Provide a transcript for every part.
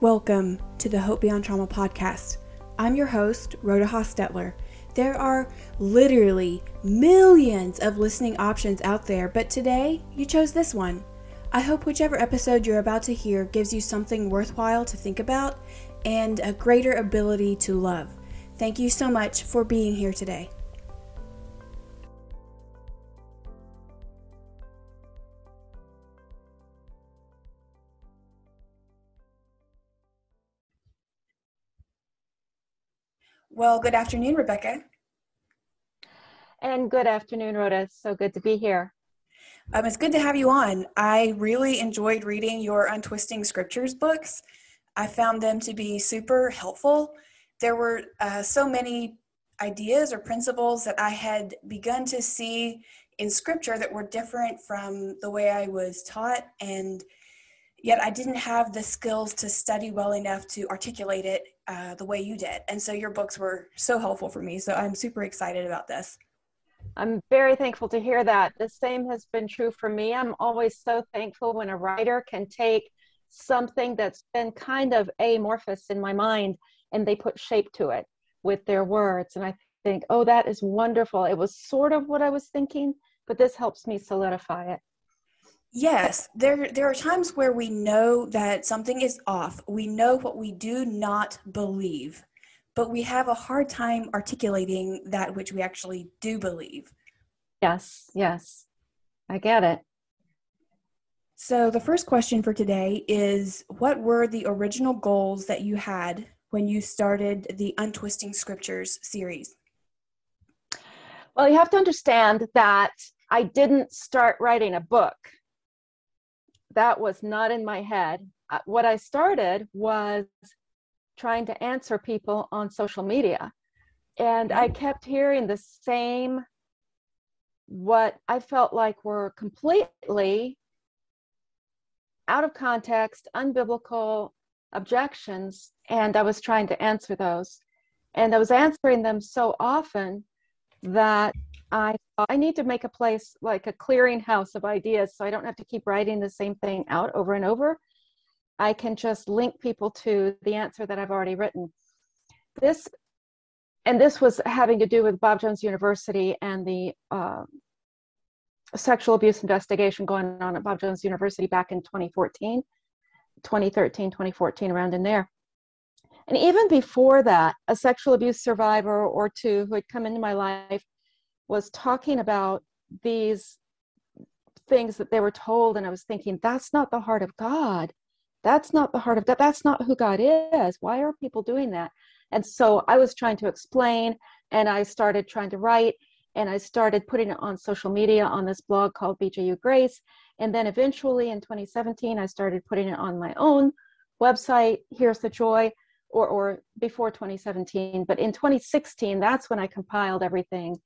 Welcome to the Hope Beyond Trauma podcast. I'm your host, Rhoda Hostetler. There are literally millions of listening options out there, but today you chose this one. I hope whichever episode you're about to hear gives you something worthwhile to think about and a greater ability to love. Thank you so much for being here today. Well, good afternoon, Rebecca. And good afternoon, Rhoda. So good to be here. Um, it's good to have you on. I really enjoyed reading your Untwisting Scriptures books. I found them to be super helpful. There were uh, so many ideas or principles that I had begun to see in Scripture that were different from the way I was taught, and yet I didn't have the skills to study well enough to articulate it uh, the way you did. And so your books were so helpful for me. So I'm super excited about this. I'm very thankful to hear that. The same has been true for me. I'm always so thankful when a writer can take something that's been kind of amorphous in my mind and they put shape to it with their words. And I think, oh, that is wonderful. It was sort of what I was thinking, but this helps me solidify it. Yes, there there are times where we know that something is off. We know what we do not believe, but we have a hard time articulating that which we actually do believe. Yes, yes. I get it. So the first question for today is what were the original goals that you had when you started the Untwisting Scriptures series? Well, you have to understand that I didn't start writing a book that was not in my head. Uh, what I started was trying to answer people on social media. And I kept hearing the same, what I felt like were completely out of context, unbiblical objections. And I was trying to answer those. And I was answering them so often that I I need to make a place like a clearinghouse of ideas so I don't have to keep writing the same thing out over and over. I can just link people to the answer that I've already written. This and this was having to do with Bob Jones University and the uh, sexual abuse investigation going on at Bob Jones University back in 2014, 2013, 2014, around in there. And even before that, a sexual abuse survivor or two who had come into my life was talking about these things that they were told and i was thinking that's not the heart of god. That's not the heart of god. That's not who god is. Why are people doing that? And so i was trying to explain and i started trying to write and i started putting it on social media on this blog called bju grace. And then eventually in 2017 i started putting it on my own website here's the joy or, or before 2017 but in 2016 that's when i compiled everything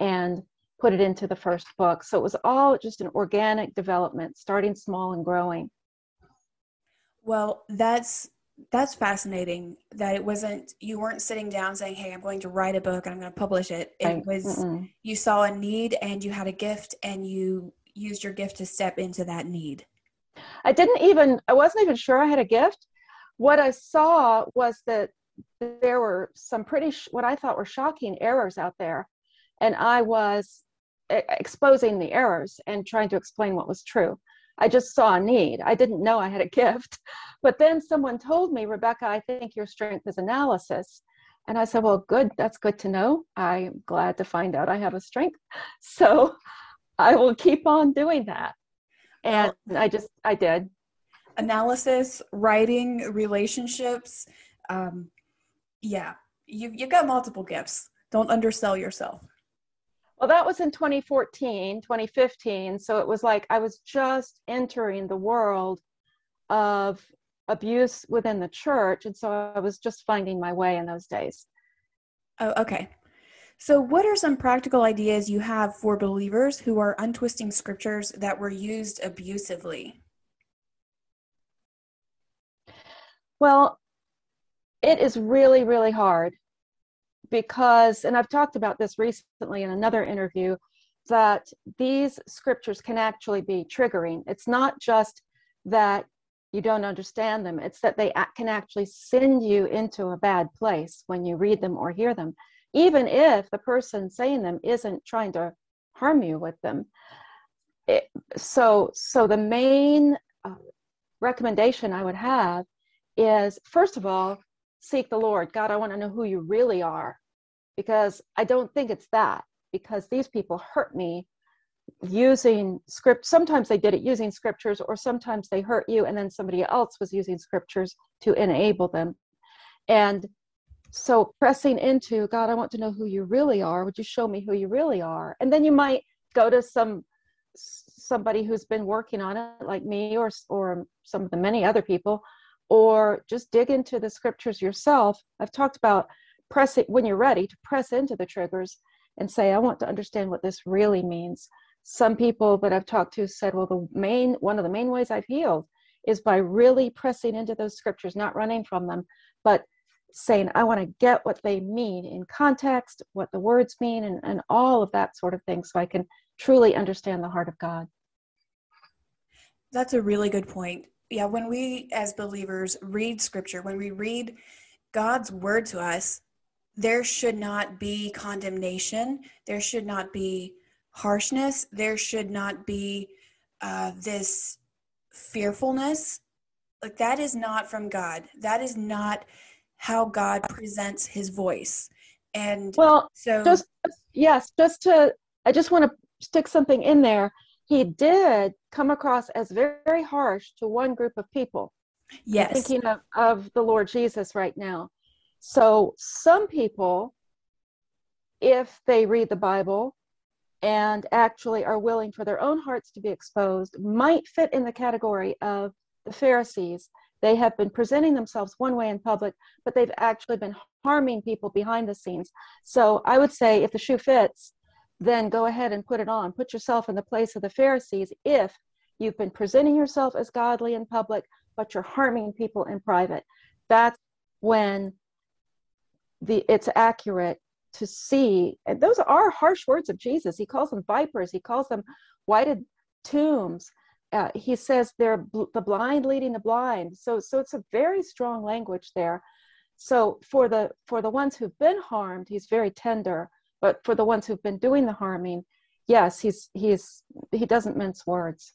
and put it into the first book. So it was all just an organic development, starting small and growing. Well, that's that's fascinating that it wasn't you weren't sitting down saying hey i'm going to write a book and i'm going to publish it it right. was Mm-mm. you saw a need and you had a gift and you used your gift to step into that need i didn't even i wasn't even sure i had a gift what i saw was that there were some pretty sh- what i thought were shocking errors out there and I was exposing the errors and trying to explain what was true. I just saw a need. I didn't know I had a gift. But then someone told me, Rebecca, I think your strength is analysis. And I said, Well, good. That's good to know. I'm glad to find out I have a strength. So I will keep on doing that. And I just, I did. Analysis, writing, relationships. Um, yeah, you've, you've got multiple gifts. Don't undersell yourself. Well, that was in 2014, 2015. So it was like I was just entering the world of abuse within the church. And so I was just finding my way in those days. Oh, okay. So, what are some practical ideas you have for believers who are untwisting scriptures that were used abusively? Well, it is really, really hard because, and I've talked about this recently in another interview, that these scriptures can actually be triggering. It's not just that you don't understand them. It's that they can actually send you into a bad place when you read them or hear them, even if the person saying them isn't trying to harm you with them. It, so, so the main uh, recommendation I would have is first of all, seek the Lord. God, I want to know who you really are because I don't think it's that because these people hurt me using script sometimes they did it using scriptures or sometimes they hurt you and then somebody else was using scriptures to enable them. And so pressing into god i want to know who you really are. Would you show me who you really are? And then you might go to some somebody who's been working on it like me or or some of the many other people or just dig into the scriptures yourself i've talked about press it when you're ready to press into the triggers and say i want to understand what this really means some people that I've talked to said, well, the main one of the main ways I've healed is by really pressing into those scriptures, not running from them, but saying, I want to get what they mean in context, what the words mean, and, and all of that sort of thing, so I can truly understand the heart of God. That's a really good point. Yeah, when we as believers read scripture, when we read God's word to us, there should not be condemnation. There should not be harshness. There should not be uh, this fearfulness. Like that is not from God. That is not how God presents his voice. And well, so just yes, just to I just want to stick something in there. He did come across as very, very harsh to one group of people. Yes. I'm thinking of, of the Lord Jesus right now. So some people, if they read the Bible, and actually are willing for their own hearts to be exposed might fit in the category of the Pharisees. They have been presenting themselves one way in public, but they've actually been harming people behind the scenes. So I would say if the shoe fits, then go ahead and put it on. Put yourself in the place of the Pharisees if you've been presenting yourself as godly in public, but you're harming people in private. That's when the it's accurate to see and those are harsh words of jesus. He calls them vipers. He calls them whited tombs. Uh, he says they're bl- the blind leading the blind. So so it's a very strong language there. So for the for the ones who've been harmed he's very tender but for the ones who've been doing the harming yes he's he's he doesn't mince words.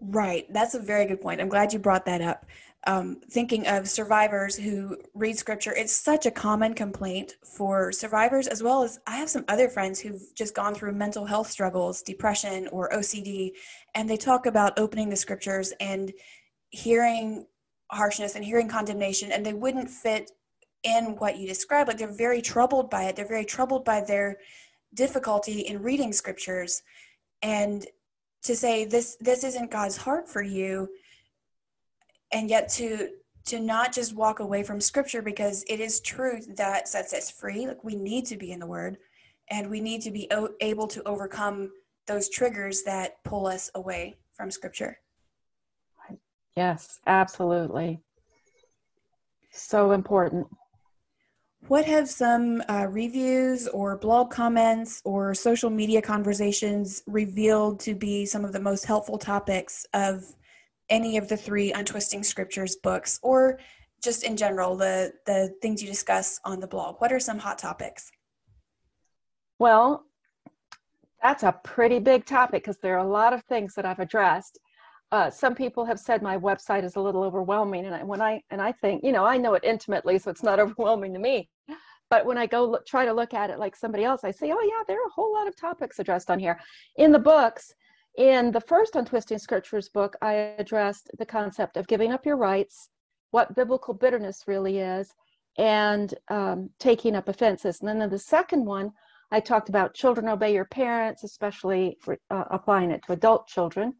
Right. That's a very good point. I'm glad you brought that up. Um, thinking of survivors who read scripture, it's such a common complaint for survivors, as well as I have some other friends who've just gone through mental health struggles, depression, or OCD, and they talk about opening the scriptures and hearing harshness and hearing condemnation, and they wouldn't fit in what you described. Like they're very troubled by it, they're very troubled by their difficulty in reading scriptures. And to say this this isn't God's heart for you and yet to to not just walk away from scripture because it is truth that sets us free like we need to be in the word and we need to be o- able to overcome those triggers that pull us away from scripture yes absolutely so important what have some uh, reviews or blog comments or social media conversations revealed to be some of the most helpful topics of any of the three untwisting scriptures books or just in general the the things you discuss on the blog? What are some hot topics? Well that's a pretty big topic because there are a lot of things that i've addressed uh, some people have said my website is a little overwhelming and I, when i and i think you know i know it intimately so it's not overwhelming to me. But when i go look, try to look at it like somebody else i say oh yeah there are a whole lot of topics addressed on here. In the books in the first Untwisting Scriptures book, I addressed the concept of giving up your rights, what biblical bitterness really is, and um, taking up offenses. And then in the second one, I talked about children obey your parents, especially for, uh, applying it to adult children,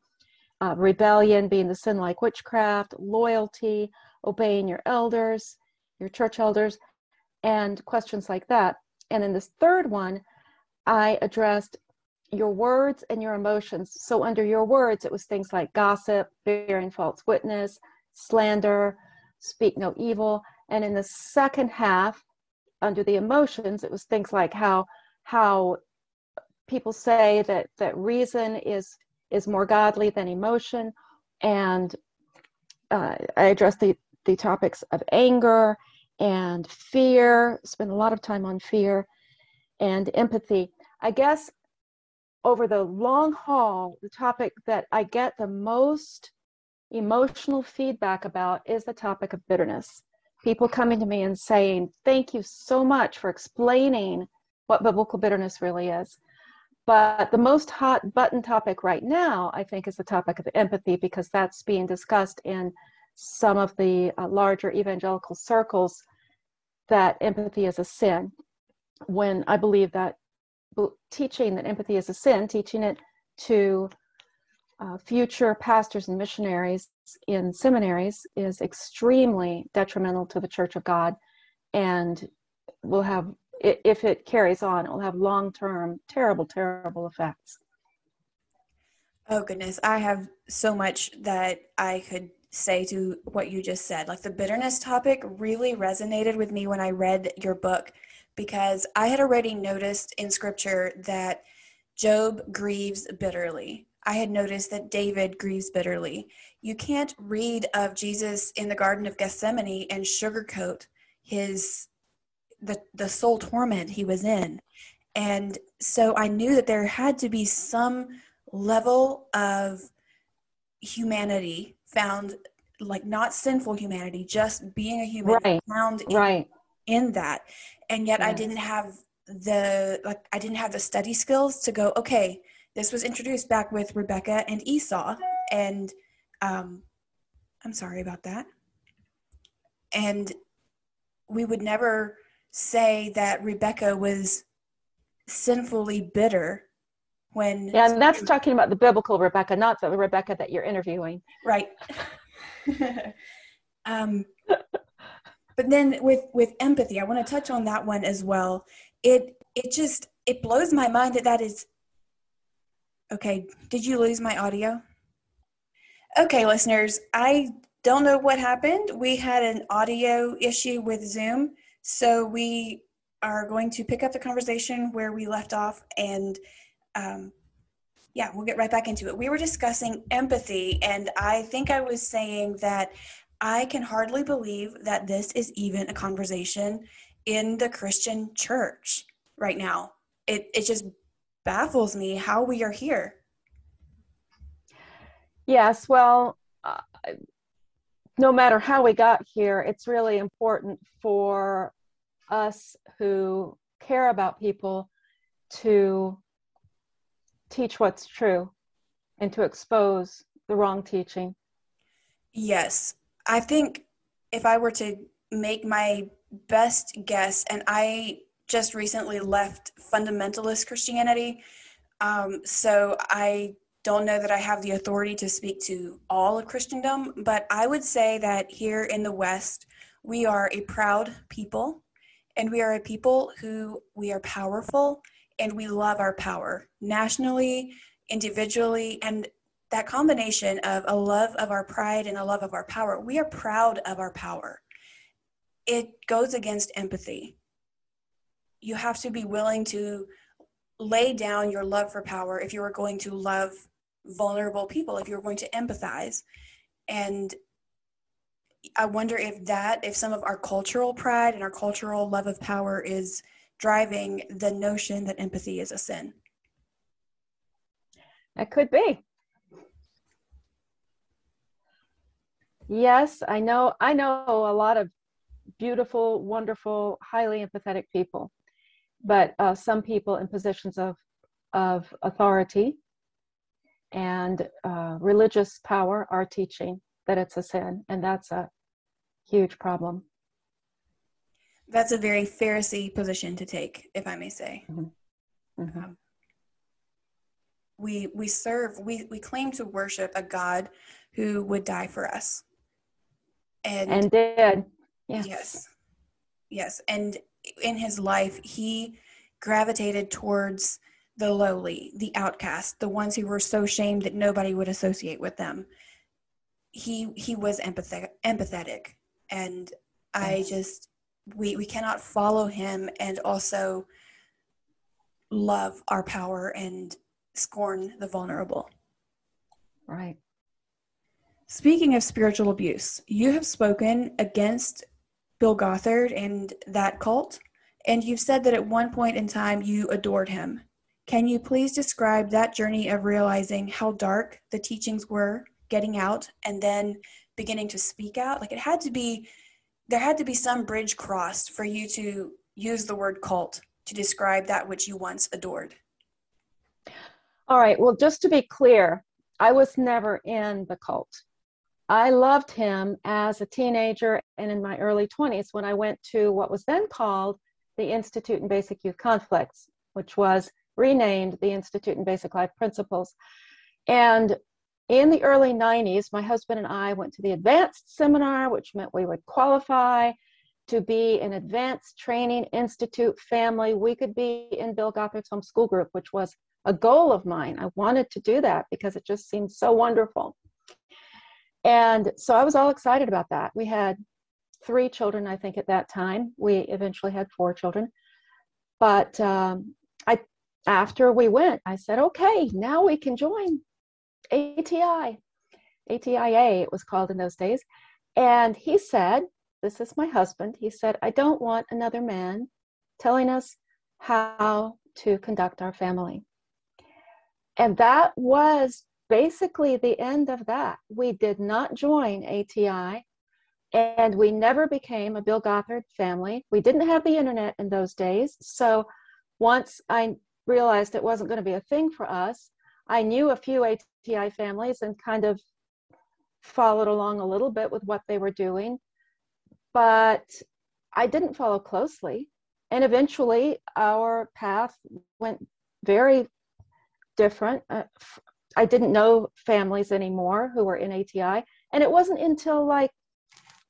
uh, rebellion being the sin like witchcraft, loyalty, obeying your elders, your church elders, and questions like that. And in this third one, I addressed your words and your emotions. So, under your words, it was things like gossip, bearing false witness, slander, speak no evil. And in the second half, under the emotions, it was things like how how people say that that reason is is more godly than emotion, and uh, I address the, the topics of anger and fear, spend a lot of time on fear and empathy. I guess over the long haul, the topic that I get the most emotional feedback about is the topic of bitterness. People coming to me and saying, Thank you so much for explaining what biblical bitterness really is. But the most hot button topic right now, I think, is the topic of empathy because that's being discussed in some of the uh, larger evangelical circles that empathy is a sin. When I believe that teaching that empathy is a sin, teaching it to uh, future pastors and missionaries in seminaries is extremely detrimental to the Church of God and will have, if it carries on, it will have long term, terrible, terrible effects. Oh, goodness. I have so much that I could say to what you just said. Like the bitterness topic really resonated with me when I read your book because I had already noticed in scripture that Job grieves bitterly. I had noticed that David grieves bitterly. You can't read of Jesus in the Garden of Gethsemane and sugarcoat his the the soul torment he was in. And so I knew that there had to be some level of humanity found like not sinful humanity, just being a human right. found in, right. in that. And yet yes. I didn't have the like I didn't have the study skills to go, okay, this was introduced back with Rebecca and Esau, and um, I'm sorry about that. And we would never say that Rebecca was sinfully bitter when. Yeah, and that's talking about the biblical Rebecca, not the Rebecca that you're interviewing. Right. um, but then with with empathy, I want to touch on that one as well. It it just it blows my mind that that is Okay, did you lose my audio? Okay, listeners, I don't know what happened. We had an audio issue with Zoom, so we are going to pick up the conversation where we left off and um, yeah, we'll get right back into it. We were discussing empathy, and I think I was saying that I can hardly believe that this is even a conversation in the Christian church right now. It, it just baffles me how we are here. Yes, well, uh, no matter how we got here, it's really important for us who care about people to teach what's true and to expose the wrong teaching. Yes. I think if I were to make my best guess, and I just recently left fundamentalist Christianity. Um, so I don't know that I have the authority to speak to all of Christendom, but I would say that here in the West, we are a proud people and we are a people who we are powerful and we love our power nationally, individually, and that combination of a love of our pride and a love of our power, we are proud of our power. It goes against empathy you have to be willing to lay down your love for power if you are going to love vulnerable people, if you're going to empathize. And I wonder if that, if some of our cultural pride and our cultural love of power is driving the notion that empathy is a sin. that could be. Yes, I know. I know a lot of beautiful, wonderful, highly empathetic people but uh, some people in positions of, of authority and uh, religious power are teaching that it's a sin, and that's a huge problem. That's a very Pharisee position to take, if I may say. Mm-hmm. Mm-hmm. Um, we we serve, we we claim to worship a God who would die for us, and and did. Yeah. Yes, yes, and in his life, he gravitated towards the lowly, the outcast, the ones who were so shamed that nobody would associate with them. He he was empathetic, empathetic, and I just we we cannot follow him and also love our power and scorn the vulnerable. Right. Speaking of spiritual abuse, you have spoken against Bill Gothard and that cult, and you've said that at one point in time you adored him. Can you please describe that journey of realizing how dark the teachings were, getting out, and then beginning to speak out? Like it had to be, there had to be some bridge crossed for you to use the word cult to describe that which you once adored. All right, well, just to be clear, I was never in the cult. I loved him as a teenager and in my early 20s when I went to what was then called the Institute in Basic Youth Conflicts, which was renamed the Institute in Basic Life Principles. And in the early 90s, my husband and I went to the advanced seminar, which meant we would qualify to be an advanced training institute family. We could be in Bill Gothard's homeschool group, which was a goal of mine. I wanted to do that because it just seemed so wonderful. And so I was all excited about that. We had three children, I think, at that time. We eventually had four children. But um, I after we went, I said, okay, now we can join ATI, ATIA, it was called in those days. And he said, This is my husband. He said, I don't want another man telling us how to conduct our family. And that was basically the end of that. We did not join ATI and we never became a Bill Gothard family. We didn't have the internet in those days. So once I realized it wasn't going to be a thing for us. I knew a few ATI families and kind of followed along a little bit with what they were doing, but I didn't follow closely. And eventually, our path went very different. Uh, I didn't know families anymore who were in ATI. And it wasn't until like,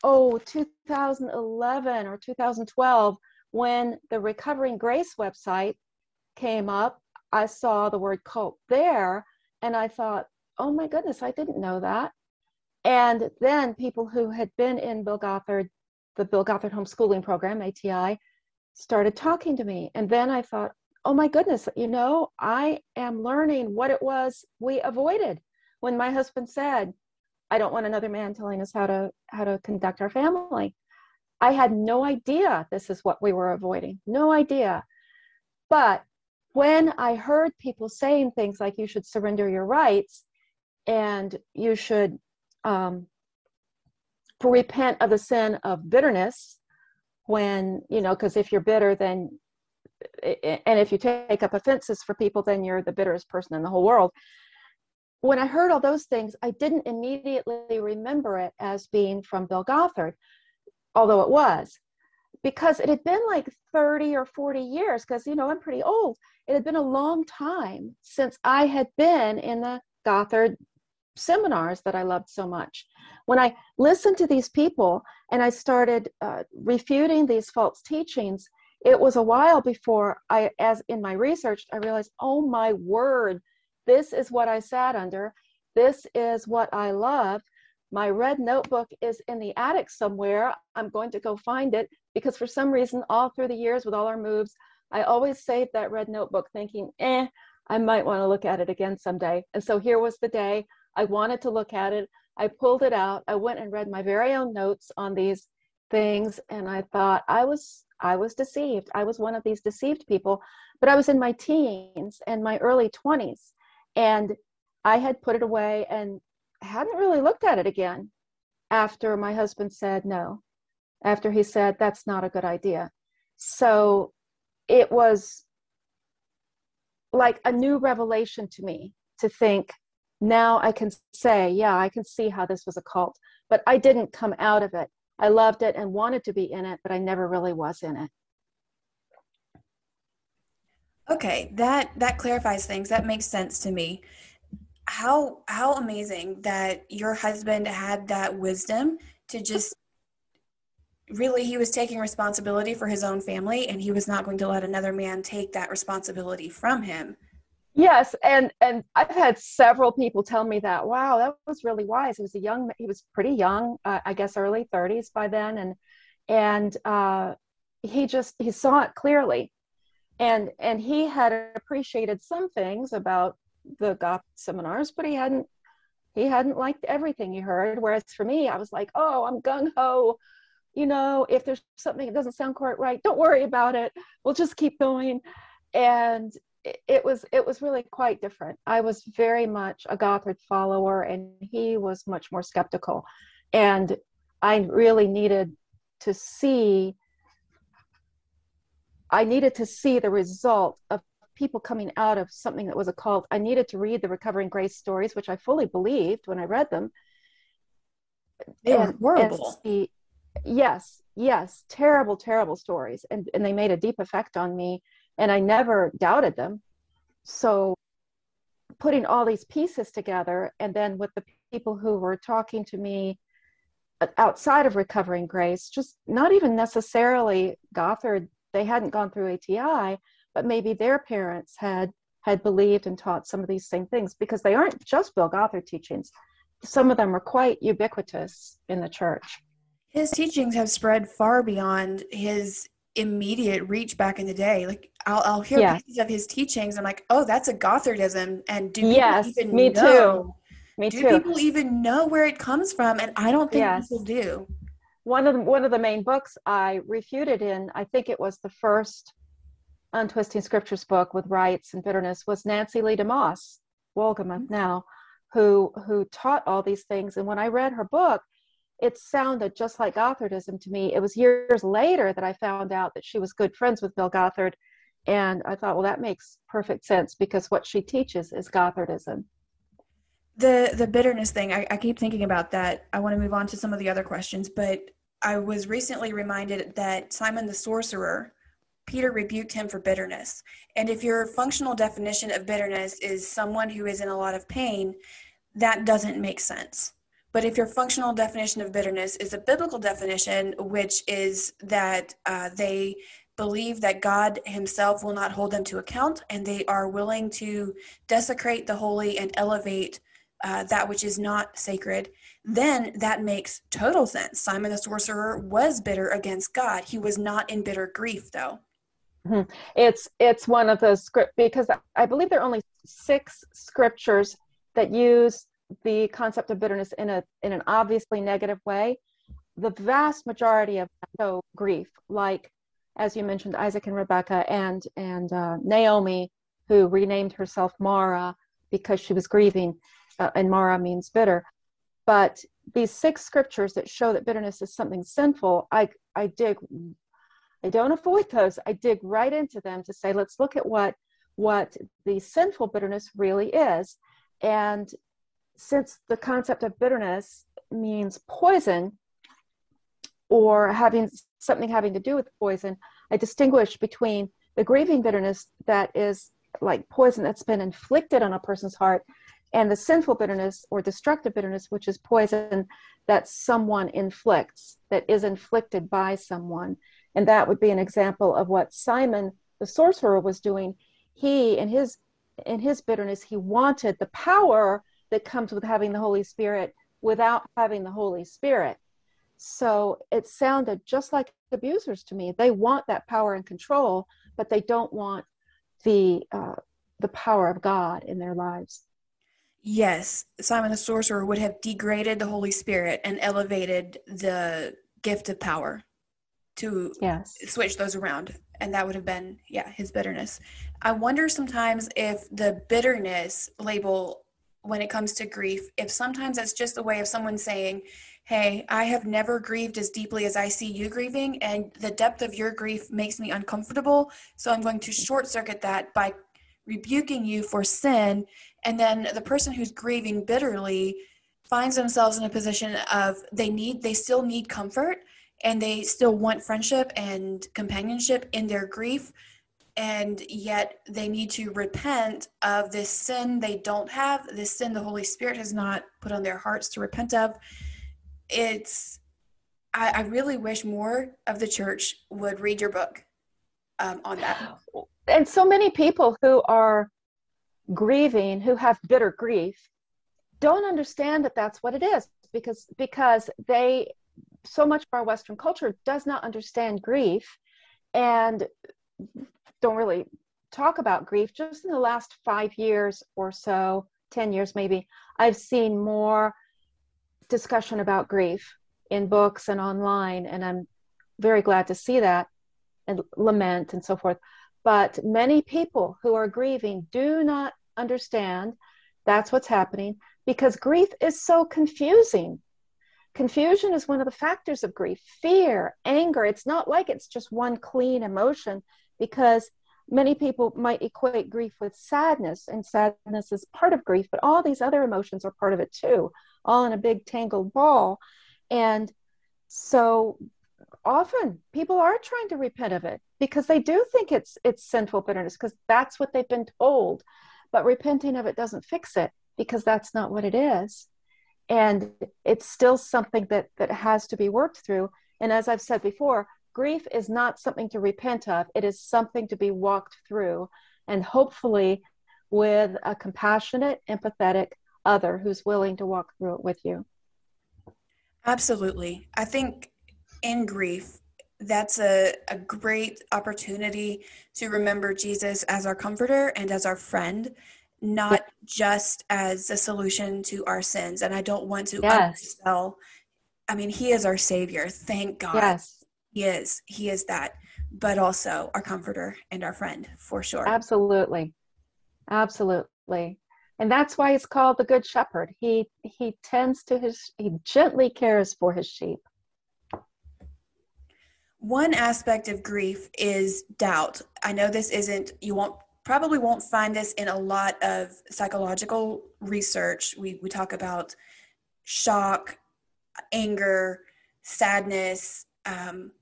oh, 2011 or 2012 when the Recovering Grace website came up, I saw the word cult there, and I thought, oh my goodness, I didn't know that. And then people who had been in Bill Gothard, the Bill Gothard homeschooling program, ATI, started talking to me. And then I thought, oh my goodness, you know, I am learning what it was we avoided when my husband said, I don't want another man telling us how to how to conduct our family. I had no idea this is what we were avoiding. No idea. But when I heard people saying things like you should surrender your rights and you should um, repent of the sin of bitterness, when, you know, because if you're bitter, then, and if you take up offenses for people, then you're the bitterest person in the whole world. When I heard all those things, I didn't immediately remember it as being from Bill Gothard, although it was because it had been like 30 or 40 years because you know i'm pretty old it had been a long time since i had been in the gothard seminars that i loved so much. When i listened to these people and i started uh, refuting these false teachings it was a while before i as in my research i realized oh my word this is what i sat under. This is what i love. My red notebook is in the attic somewhere. I'm going to go find it because for some reason, all through the years with all our moves, I always saved that red notebook thinking, eh, I might want to look at it again someday. And so here was the day I wanted to look at it. I pulled it out. I went and read my very own notes on these things and I thought I was I was deceived. I was one of these deceived people, but I was in my teens and my early 20s and I had put it away and hadn't really looked at it again after my husband said no, after he said that's not a good idea. So it was like a new revelation to me to think now I can say, yeah, I can see how this was a cult, but I didn't come out of it. I loved it and wanted to be in it, but I never really was in it. Okay, that that clarifies things. That makes sense to me how how amazing that your husband had that wisdom to just really he was taking responsibility for his own family and he was not going to let another man take that responsibility from him yes and and i've had several people tell me that wow that was really wise he was a young he was pretty young uh, i guess early 30s by then and and uh, he just he saw it clearly and and he had appreciated some things about the Goth seminars, but he hadn't he hadn't liked everything he heard. Whereas for me, I was like, oh, I'm gung ho. You know, if there's something that doesn't sound quite right, don't worry about it. We'll just keep going. And it was it was really quite different. I was very much a Gothard follower, and he was much more skeptical. And I really needed to see. I needed to see the result of people coming out of something that was a cult. I needed to read the Recovering Grace stories, which I fully believed when I read them. They were horrible. See, yes, yes, terrible, terrible stories, and and they made a deep effect on me, and I never doubted them. So, putting all these pieces together, and then with the people who were talking to me uh, outside of Recovering Grace, just not even necessarily Gothard, they hadn't gone through ATI, but maybe their parents had had believed and taught some of these same things because they aren't just Bill Gothard teachings. Some of them are quite ubiquitous in the church. His teachings have spread far beyond his immediate reach back in the day. Like I'll, I'll hear yes. pieces of his teachings. I'm like, oh, that's a Gothardism. And do yes, even me know, too. Me do too. people even know where it comes from? And I don't think yes. people do. One of the, one of the main books I refuted in, I think it was the first Untwisting Scriptures book with rights and bitterness was Nancy Leigh DeMoss, Wolgemuth mm-hmm. now, who who taught all these things. And when I read her book, it sounded just like Gothardism to me. It was years later that I found out that she was good friends with Bill Gothard. And I thought, well, that makes perfect sense because what she teaches is Gothardism. The the bitterness thing, I, I keep thinking about that. I want to move on to some of the other questions, but I was recently reminded that Simon the Sorcerer Peter rebuked him for bitterness. And if your functional definition of bitterness is someone who is in a lot of pain, that doesn't make sense. But if your functional definition of bitterness is a biblical definition, which is that uh, they believe that God Himself will not hold them to account and they are willing to desecrate the holy and elevate uh, that which is not sacred, then that makes total sense. Simon the sorcerer was bitter against God. He was not in bitter grief, though. Mm-hmm. It's it's one of those script because I believe there are only six scriptures that use the concept of bitterness in a in an obviously negative way. The vast majority of show grief, like as you mentioned, Isaac and Rebecca and and uh, Naomi, who renamed herself Mara because she was grieving, uh, and Mara means bitter. But these six scriptures that show that bitterness is something sinful, I I dig I don't avoid those. I dig right into them to say, let's look at what what the sinful bitterness really is. And since the concept of bitterness means poison or having something having to do with poison, I distinguish between the grieving bitterness that is like poison that's been inflicted on a person's heart and the sinful bitterness or destructive bitterness, which is poison that someone inflicts, that is inflicted by someone. And that would be an example of what Simon the sorcerer was doing. He, in his in his bitterness, he wanted the power that comes with having the Holy Spirit without having the Holy Spirit. So it sounded just like abusers to me. They want that power and control, but they don't want the uh, the power of God in their lives. Yes, Simon the sorcerer would have degraded the Holy Spirit and elevated the gift of power to yes. switch those around and that would have been yeah his bitterness i wonder sometimes if the bitterness label when it comes to grief if sometimes that's just a way of someone saying hey i have never grieved as deeply as i see you grieving and the depth of your grief makes me uncomfortable so i'm going to short circuit that by rebuking you for sin. And then the person who's grieving bitterly finds themselves in a position of they need they still need comfort and they still want friendship and companionship in their grief and yet they need to repent of this sin they don't have this sin the holy spirit has not put on their hearts to repent of. It's i, I really wish more of the church would read your book um, on that. And so many people who are grieving who have bitter grief don't understand that that's what it is because because they so much of our Western culture does not understand grief. And don't really talk about grief. Just in the last five years or so, 10 years maybe, I've seen more discussion about grief in books and online, and I'm very glad to see that and lament and so forth. But many people who are grieving do not understand that's what's happening because grief is so confusing. Confusion is one of the factors of grief. Fear, anger, it's not like it's just one clean emotion because many people might equate grief with sadness, and sadness is part of grief, but all these other emotions are part of it too, all in a big tangled ball. And so often people are trying to repent of it because they do think it's it's sinful bitterness because that's what they've been told but repenting of it doesn't fix it because that's not what it is and it's still something that that has to be worked through and as i've said before grief is not something to repent of it is something to be walked through and hopefully with a compassionate empathetic other who's willing to walk through it with you absolutely i think in grief that's a, a great opportunity to remember jesus as our comforter and as our friend not just as a solution to our sins. And I don't want to yes. undersell. I mean, He is our Savior. Thank God. Yes. He is. He is that, but also our comforter and our friend for sure. Absolutely. Absolutely. And that's why it's called the Good Shepherd. He he tends to his he gently cares for his sheep. One aspect of grief is doubt. I know this isn't you won't probably won't find this in a lot of psychological research. We, we talk about shock, anger, sadness, um,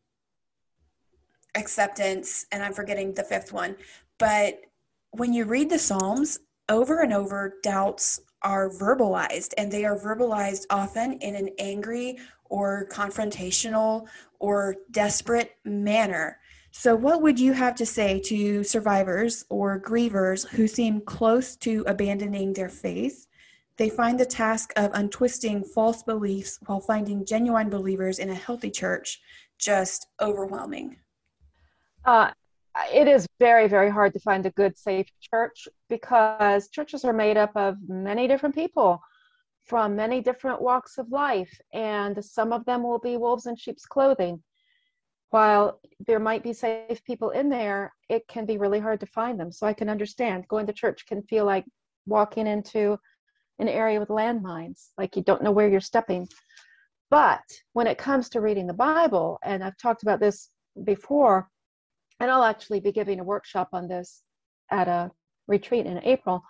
acceptance, and I'm forgetting the fifth one. But when you read the Psalms, over and over, doubts are verbalized, and they are verbalized often in an angry or confrontational or desperate manner. So, what would you have to say to survivors or grievers who seem close to abandoning their faith? They find the task of untwisting false beliefs while finding genuine believers in a healthy church just overwhelming. Uh, it is very, very hard to find a good, safe church because churches are made up of many different people from many different walks of life, and some of them will be wolves in sheep's clothing while there might be safe people in there, it can be really hard to find them. So I can understand going to church can feel like walking into an area with landmines, like you don't know where you're stepping. But when it comes to reading the Bible, and I've talked about this before, and I'll actually be giving a workshop on this at a retreat in April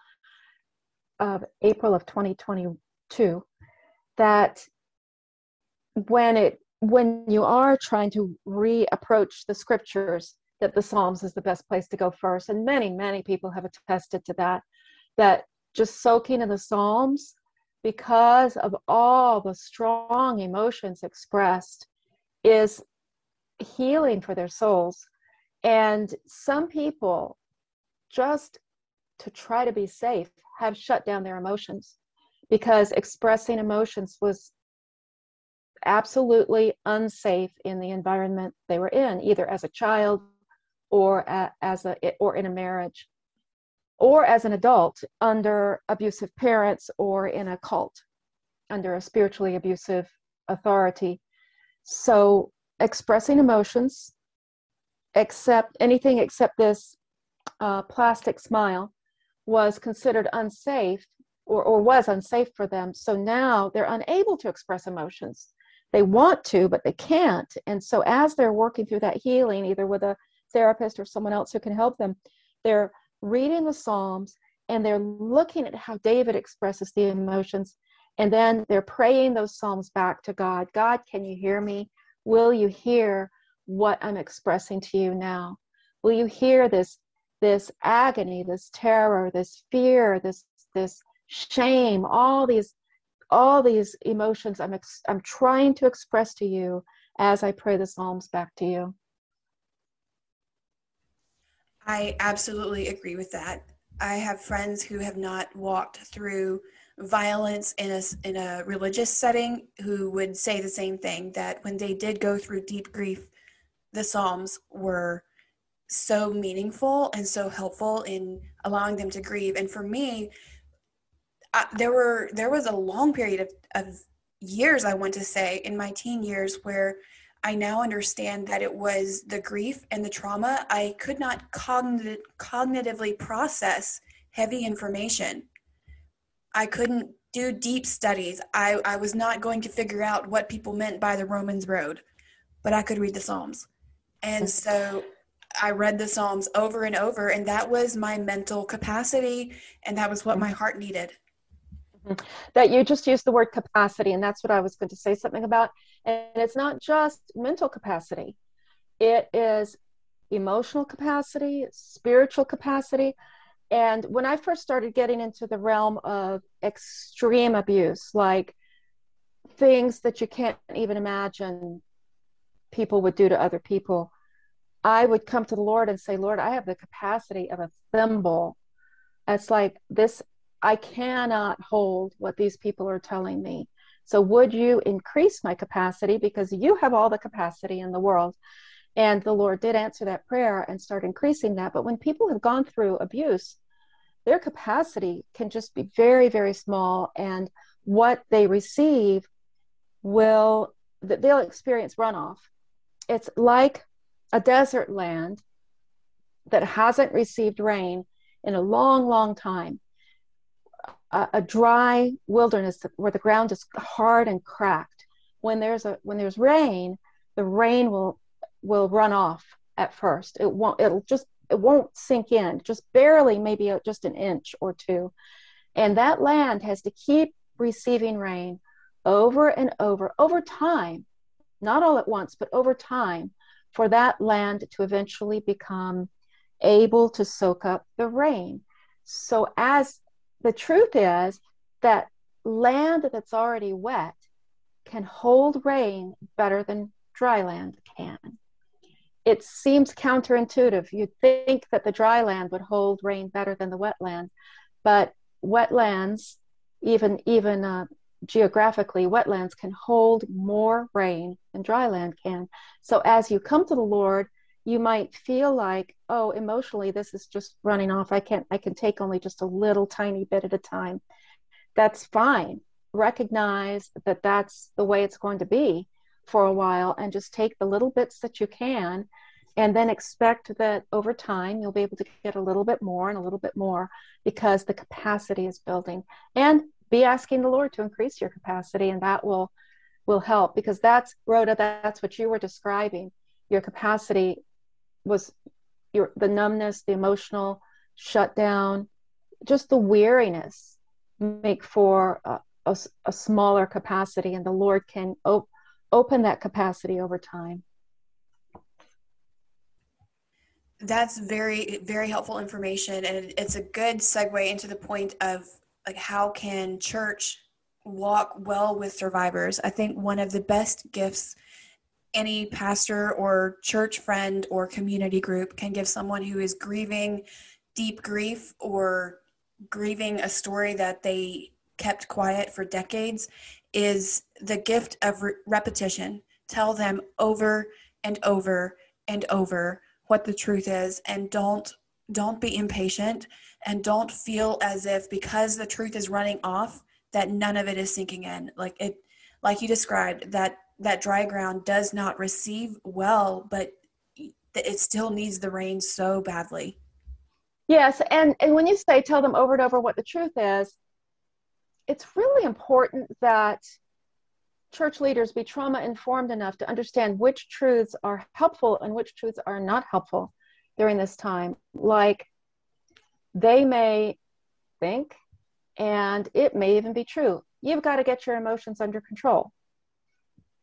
of April of 2022 that when it when you are trying to reapproach the scriptures, that the Psalms is the best place to go first. And many, many people have attested to that, that just soaking in the Psalms, because of all the strong emotions expressed, is healing for their souls. And some people, just to try to be safe, have shut down their emotions because expressing emotions was absolutely unsafe in the environment they were in, either as a child or as a or in a marriage, or as an adult under abusive parents or in a cult under a spiritually abusive authority. So expressing emotions, except anything except this uh, plastic smile, was considered unsafe or, or was unsafe for them. So now they're unable to express emotions they want to, but they can't. And so as they're working through that healing, either with a therapist or someone else who can help them, they're reading the Psalms and they're looking at how David expresses the emotions. And then they're praying those Psalms back to God. God, can you hear me? Will you hear what I'm expressing to you now? Will you hear this this agony, this terror, this fear, this this shame, all these all these emotions I'm, ex- I'm trying to express to you as I pray the Psalms back to you. I absolutely agree with that. I have friends who have not walked through violence in a, in a religious setting who would say the same thing that when they did go through deep grief, the Psalms were so meaningful and so helpful in allowing them to grieve. And for me, I, there were there was a long period of, of years I want to say in my teen years where I now understand that it was the grief and the trauma. I could not cogn- cognitively process heavy information. I couldn't do deep studies. I, I was not going to figure out what people meant by the Romans road, but I could read the Psalms. And so I read the Psalms over and over, and that was my mental capacity, and that was what my heart needed. Mm-hmm. That you just used the word capacity, and that's what I was going to say something about. And it's not just mental capacity, it is emotional capacity, spiritual capacity. And when I first started getting into the realm of extreme abuse, like things that you can't even imagine people would do to other people, I would come to the Lord and say, Lord, I have the capacity of a thimble. It's like this, I cannot hold what these people are telling me. So would you increase my capacity because you have all the capacity in the world? And the Lord did answer that prayer and start increasing that. But when people have gone through abuse, their capacity can just be very, very small. And what they receive will, they'll experience runoff. It's like a desert land that hasn't received rain in a long, long time, a, a, dry wilderness where the ground is hard and cracked. When there's a when there's rain, the rain will will run off at first. It won't. It'll just it won't sink in, just barely, maybe uh, just an inch or two, and that land has to keep receiving rain over and over over time, not all at once, but over time for that land to eventually become able to soak up the rain. So, as the truth is that land that's already wet can hold rain better than dry land can. It seems counterintuitive. You'd think that the dry land would hold rain better than the wetland, but wetlands, even even uh, geographically, wetlands can hold more rain than dry land can. So as you come to the Lord, you might feel like, oh, emotionally, this is just running off. I can't, I can take only just a little tiny bit at a time. That's fine. Recognize that that's the way it's going to be for a while and just take the little bits that you can and then expect that over time you'll be able to get a little bit more and a little bit more because the capacity is building. And be asking the Lord to increase your capacity, and that will will help because that's Rhoda. That's what you were describing. Your capacity was your the numbness, the emotional shutdown, just the weariness make for a, a, a smaller capacity, and the Lord can op- open that capacity over time. That's very, very helpful information. And it's a good segue into the point of like how can church walk well with survivors? I think one of the best gifts any pastor or church friend or community group can give someone who is grieving deep grief or grieving a story that they kept quiet for decades is the gift of re- repetition. Tell them over and over and over what the truth is and don't don't be impatient and don't feel as if because the truth is running off that none of it is sinking in. Like it like you described that that dry ground does not receive well but it still needs the rain so badly. Yes and and when you say tell them over and over what the truth is it's really important that church leaders be trauma informed enough to understand which truths are helpful and which truths are not helpful during this time like they may think, and it may even be true. You've got to get your emotions under control.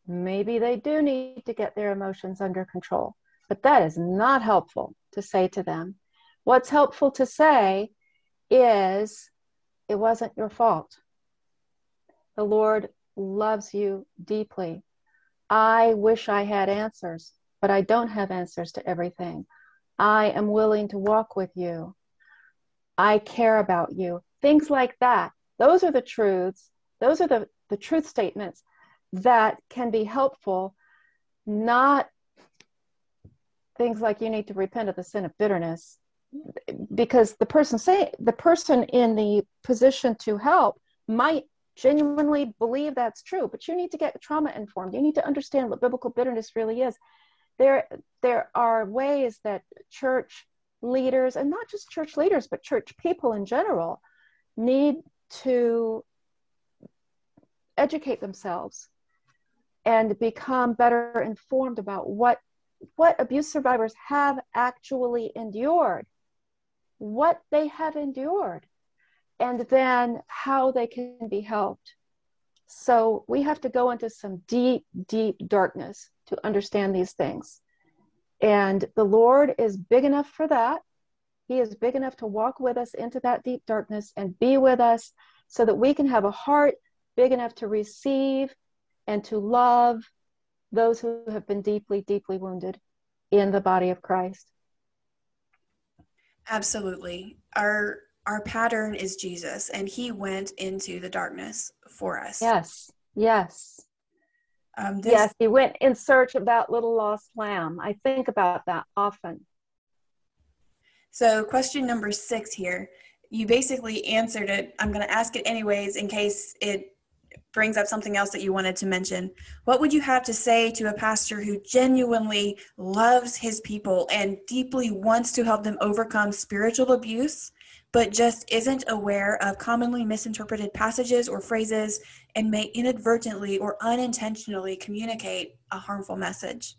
Maybe they do need to get their emotions under control, but that is not helpful to say to them. What's helpful to say is, it wasn't your fault. The Lord loves you deeply. I wish I had answers, but I don't have answers to everything. I am willing to walk with you. I care about you. Things like that. Those are the truths. Those are the, the truth statements that can be helpful, not things like you need to repent of the sin of bitterness because the person say the person in the position to help might genuinely believe that's true, but you need to get trauma informed. You need to understand what biblical bitterness really is. There, there are ways that church leaders, and not just church leaders, but church people in general, need to educate themselves and become better informed about what what abuse survivors have actually endured what they have endured and then how they can be helped. So we have to go into some deep deep darkness to understand these things and the lord is big enough for that he is big enough to walk with us into that deep darkness and be with us so that we can have a heart big enough to receive and to love those who have been deeply, deeply wounded in the body of Christ. Absolutely. Our our pattern is Jesus and he went into the darkness for us. Yes. Yes. Um, this... Yes, he went in search of that little lost lamb. I think about that often. So, question number six here. You basically answered it. I'm going to ask it anyways in case it brings up something else that you wanted to mention. What would you have to say to a pastor who genuinely loves his people and deeply wants to help them overcome spiritual abuse, but just isn't aware of commonly misinterpreted passages or phrases and may inadvertently or unintentionally communicate a harmful message?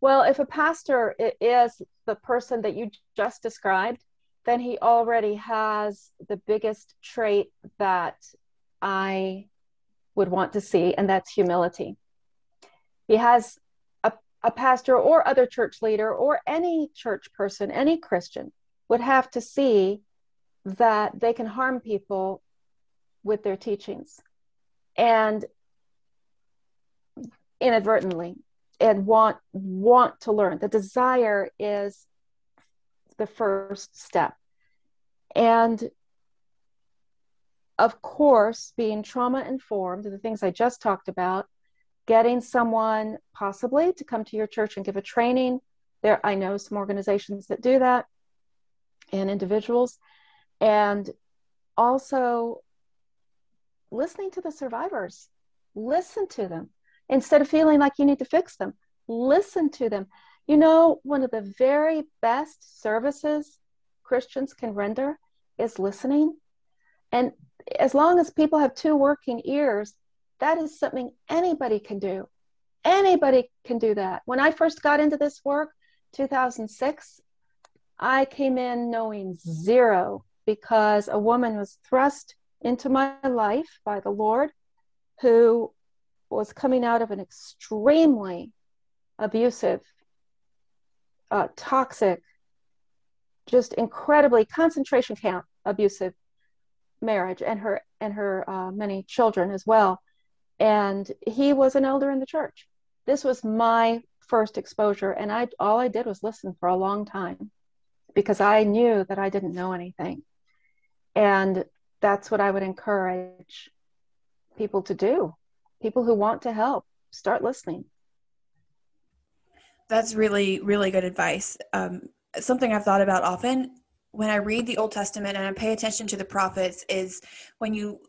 Well, if a pastor is the person that you just described, then he already has the biggest trait that I would want to see, and that's humility. He has a, a pastor or other church leader or any church person, any Christian, would have to see that they can harm people with their teachings. And inadvertently and want want to learn. The desire is the first step. And of course, being trauma informed, the things I just talked about, getting someone possibly to come to your church and give a training. There, I know some organizations that do that and individuals. And also listening to the survivors, listen to them instead of feeling like you need to fix them. Listen to them. You know, one of the very best services Christians can render is listening. And as long as people have two working ears, that is something anybody can do. Anybody can do that. When I first got into this work, 2006, I came in knowing zero because a woman was thrust into my life by the Lord who was coming out of an extremely abusive, uh, toxic, just incredibly concentration camp abusive marriage and her and her uh, many children as well. And he was an elder in the church. This was my first exposure and i all i did was listen for a long time because i knew that i didn't know anything. And that's what i would encourage people to do. People who want to help start listening. That's really really good advice. Um, something i've thought about often when I read the Old Testament and I pay attention to the prophets is when you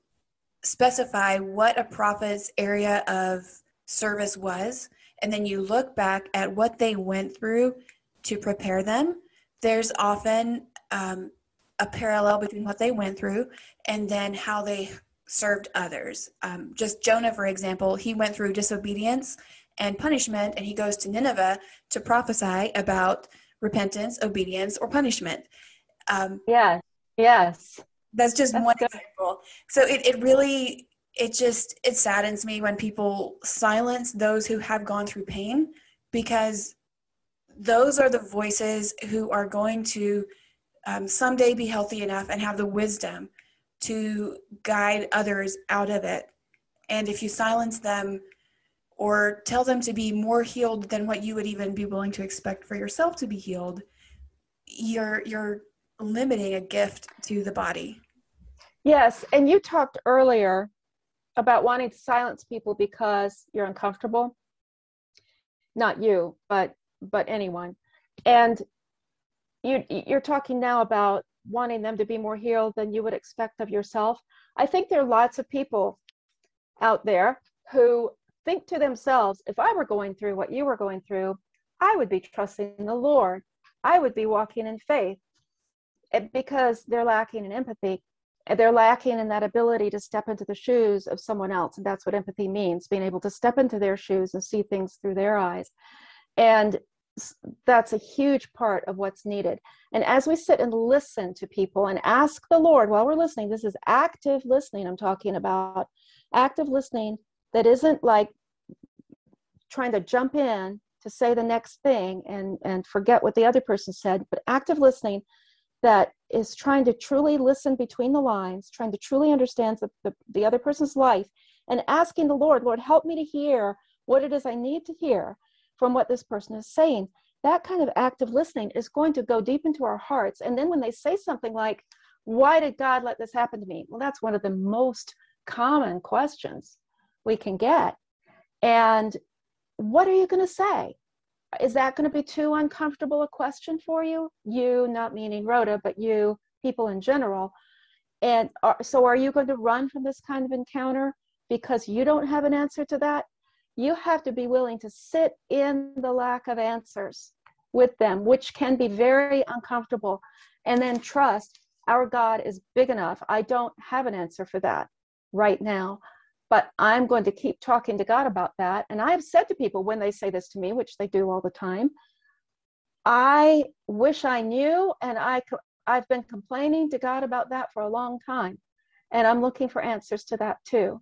specify what a prophet's area of service was, and then you look back at what they went through to prepare them, there's often um, a parallel between what they went through and then how they served others. Um, just Jonah, for example, he went through disobedience and punishment, and he goes to Nineveh to prophesy about repentance, obedience, or punishment. Um, yeah, yes. That's just that's one good. example. So it, it really, it just, it saddens me when people silence those who have gone through pain because those are the voices who are going to um, someday be healthy enough and have the wisdom to guide others out of it. And if you silence them or tell them to be more healed than what you would even be willing to expect for yourself to be healed, you're you're limiting a gift to the body. Yes, and you talked earlier about wanting to silence people because you're uncomfortable. Not you, but but anyone. And you you're talking now about wanting them to be more healed than you would expect of yourself. I think there are lots of people out there who think to themselves, if I were going through what you were going through, I would be trusting the Lord. I would be walking in faith eh, because they're lacking in empathy. They're lacking in that ability to step into the shoes of someone else. And that's what empathy means being able to step into their shoes and see things through their eyes. And that's a huge part of what's needed. And as we sit and listen to people and ask the Lord while we're listening, this is active listening I'm talking about, active listening that isn't like trying to jump in to say the next thing and, and forget what the other person said, but active listening that is trying to truly listen between the lines, trying to truly understand the, the, the other person's life, and asking the Lord, Lord, help me to hear what it is I need to hear from what this person is saying. That kind of active listening is going to go deep into our hearts. And then when they say something like, Why did God let this happen to me? Well, that's one of the most common questions we can get. And what are you going to say? Is that going to be too uncomfortable a question for you? You, not meaning Rhoda, but you, people in general. And are, so, are you going to run from this kind of encounter because you don't have an answer to that? You have to be willing to sit in the lack of answers with them, which can be very uncomfortable, and then trust our God is big enough. I don't have an answer for that right now but I'm going to keep talking to God about that. And I have said to people when they say this to me, which they do all the time, I wish I knew, and I I've been complaining to God about that for a long time, and I'm looking for answers to that too.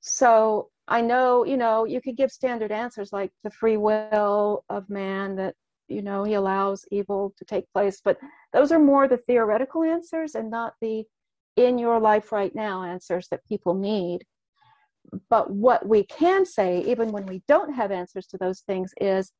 So I know, you know, you could give standard answers like the free will of man that you know he allows evil to take place, but those are more the theoretical answers and not the in your life right now answers that people need but what we can say, even when we don't have answers to those things, is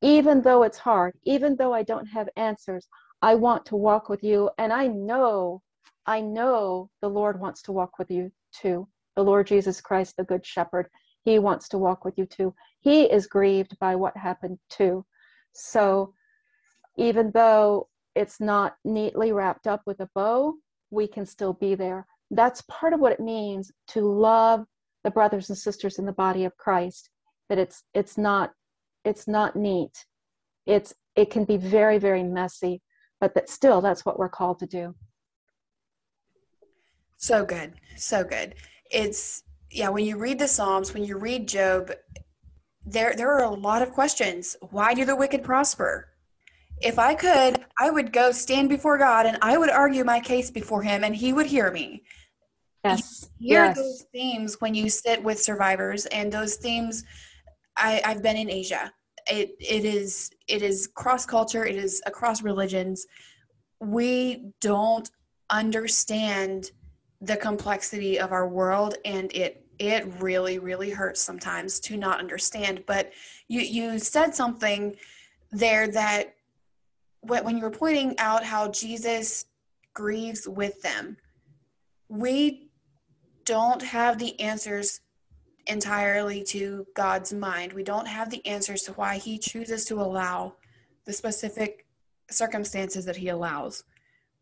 even though it's hard, even though I don't have answers, I want to walk with you. And I know, I know the Lord wants to walk with you too. The Lord Jesus Christ, the Good Shepherd, He wants to walk with you too. He is grieved by what happened too. So even though it's not neatly wrapped up with a bow, we can still be there. That's part of what it means to love the brothers and sisters in the body of Christ that it's it's not it's not neat. It's it can be very very messy but that still that's what we're called to do. So good. So good it's yeah when you read the psalms when you read job there there are a lot of questions why do the wicked prosper if i could i would go stand before god and i would argue my case before him and he would hear me Yes. You hear yes. those themes when you sit with survivors, and those themes. I, I've been in Asia. It it is it is cross culture. It is across religions. We don't understand the complexity of our world, and it it really really hurts sometimes to not understand. But you you said something there that when you were pointing out how Jesus grieves with them, we don't have the answers entirely to God's mind. We don't have the answers to why He chooses to allow the specific circumstances that He allows.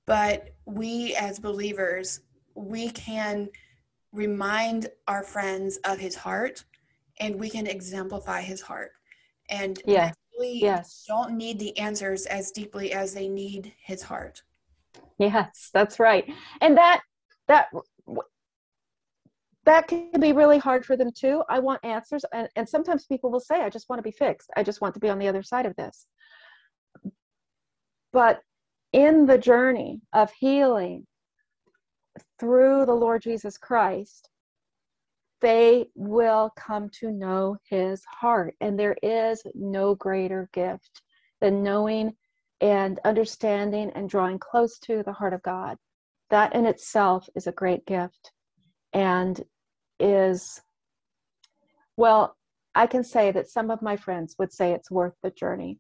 But we as believers, we can remind our friends of His heart and we can exemplify His heart. And yeah. really yes. don't need the answers as deeply as they need His heart. Yes, that's right. And that that that can be really hard for them too. I want answers. And, and sometimes people will say, I just want to be fixed. I just want to be on the other side of this. But in the journey of healing through the Lord Jesus Christ, they will come to know his heart. And there is no greater gift than knowing and understanding and drawing close to the heart of God. That in itself is a great gift. And is, well, I can say that some of my friends would say it's worth the journey.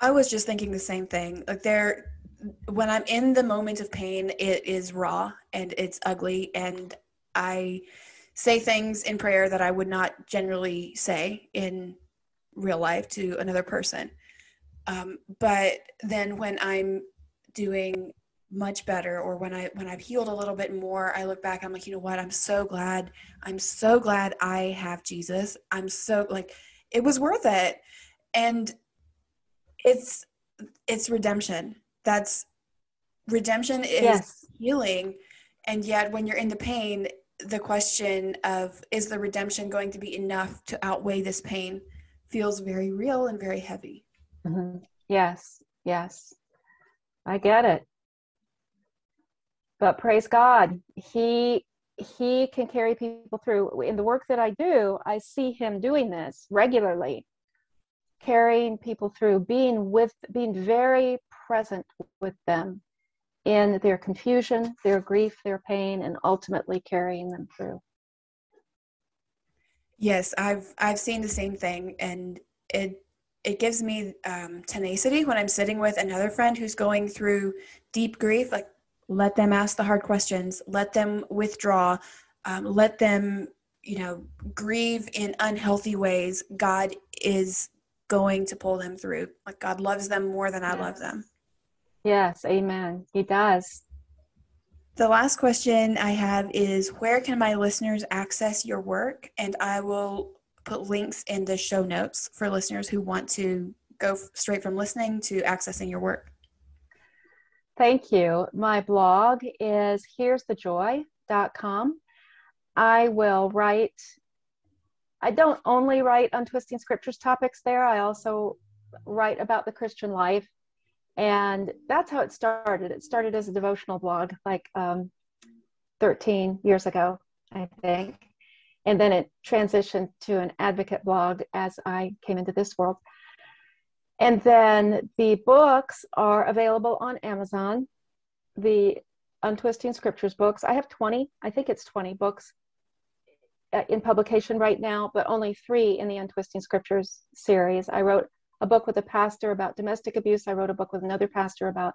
I was just thinking the same thing. Like there when I'm in the moment of pain, it is raw and it's ugly and I say things in prayer that I would not generally say in real life to another person. Um, but then when I'm doing much better or when I when I've healed a little bit more, I look back, I'm like, you know what? I'm so glad. I'm so glad I have Jesus. I'm so like it was worth it. And it's it's redemption. That's redemption is yes. healing. And yet when you're in the pain, the question of is the redemption going to be enough to outweigh this pain feels very real and very heavy. Mm-hmm. Yes, yes. I get it. But praise God, he he can carry people through. In the work that I do, I see him doing this regularly, carrying people through, being with being very present with them in their confusion, their grief, their pain, and ultimately carrying them through. Yes, I've I've seen the same thing, and it it gives me um, tenacity when I'm sitting with another friend who's going through deep grief. Like, let them ask the hard questions, let them withdraw, um, let them, you know, grieve in unhealthy ways. God is going to pull them through. Like, God loves them more than I love them. Yes, amen. He does. The last question I have is Where can my listeners access your work? And I will put links in the show notes for listeners who want to go straight from listening to accessing your work. Thank you. My blog is here'sthejoy.com. I will write, I don't only write Untwisting Scriptures topics there, I also write about the Christian life. And that's how it started. It started as a devotional blog like um, 13 years ago, I think and then it transitioned to an advocate blog as I came into this world. And then the books are available on Amazon. The Untwisting Scriptures books. I have 20, I think it's 20 books uh, in publication right now, but only three in the Untwisting Scriptures series. I wrote a book with a pastor about domestic abuse. I wrote a book with another pastor about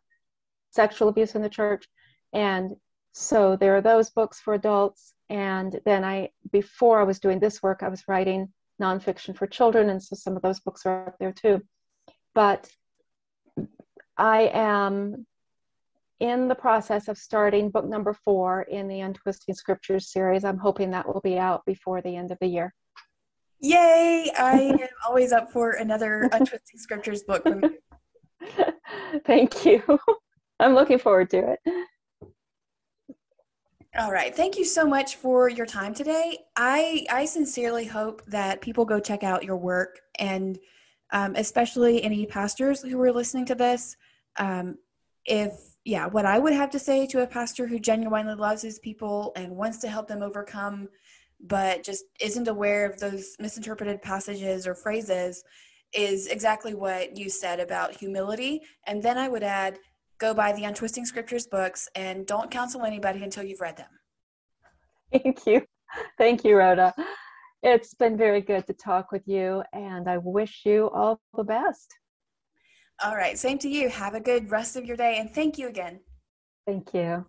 sexual abuse in the church. And so there are those books for adults and then I, before I was doing this work, I was writing nonfiction for children. And so some of those books are up there too. But I am in the process of starting book number four in the Untwisting Scriptures series. I'm hoping that will be out before the end of the year. Yay! I am always up for another Untwisting Scriptures book. Thank you. I'm looking forward to it. All right. Thank you so much for your time today. I I sincerely hope that people go check out your work and um, especially any pastors who are listening to this. Um, if yeah, what I would have to say to a pastor who genuinely loves his people and wants to help them overcome, but just isn't aware of those misinterpreted passages or phrases, is exactly what you said about humility. And then I would add go buy the Untwisting Scriptures books and don't counsel anybody until you've read them. Thank you. Thank you, Rhoda. It's been very good to talk with you, and I wish you all the best. All right. Same to you. Have a good rest of your day, and thank you again. Thank you.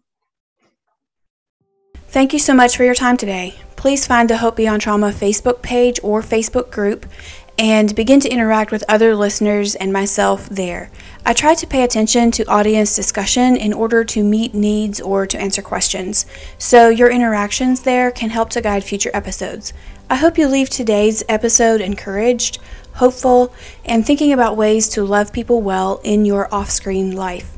Thank you so much for your time today. Please find the Hope Beyond Trauma Facebook page or Facebook group and begin to interact with other listeners and myself there. I try to pay attention to audience discussion in order to meet needs or to answer questions, so your interactions there can help to guide future episodes. I hope you leave today's episode encouraged, hopeful, and thinking about ways to love people well in your off screen life.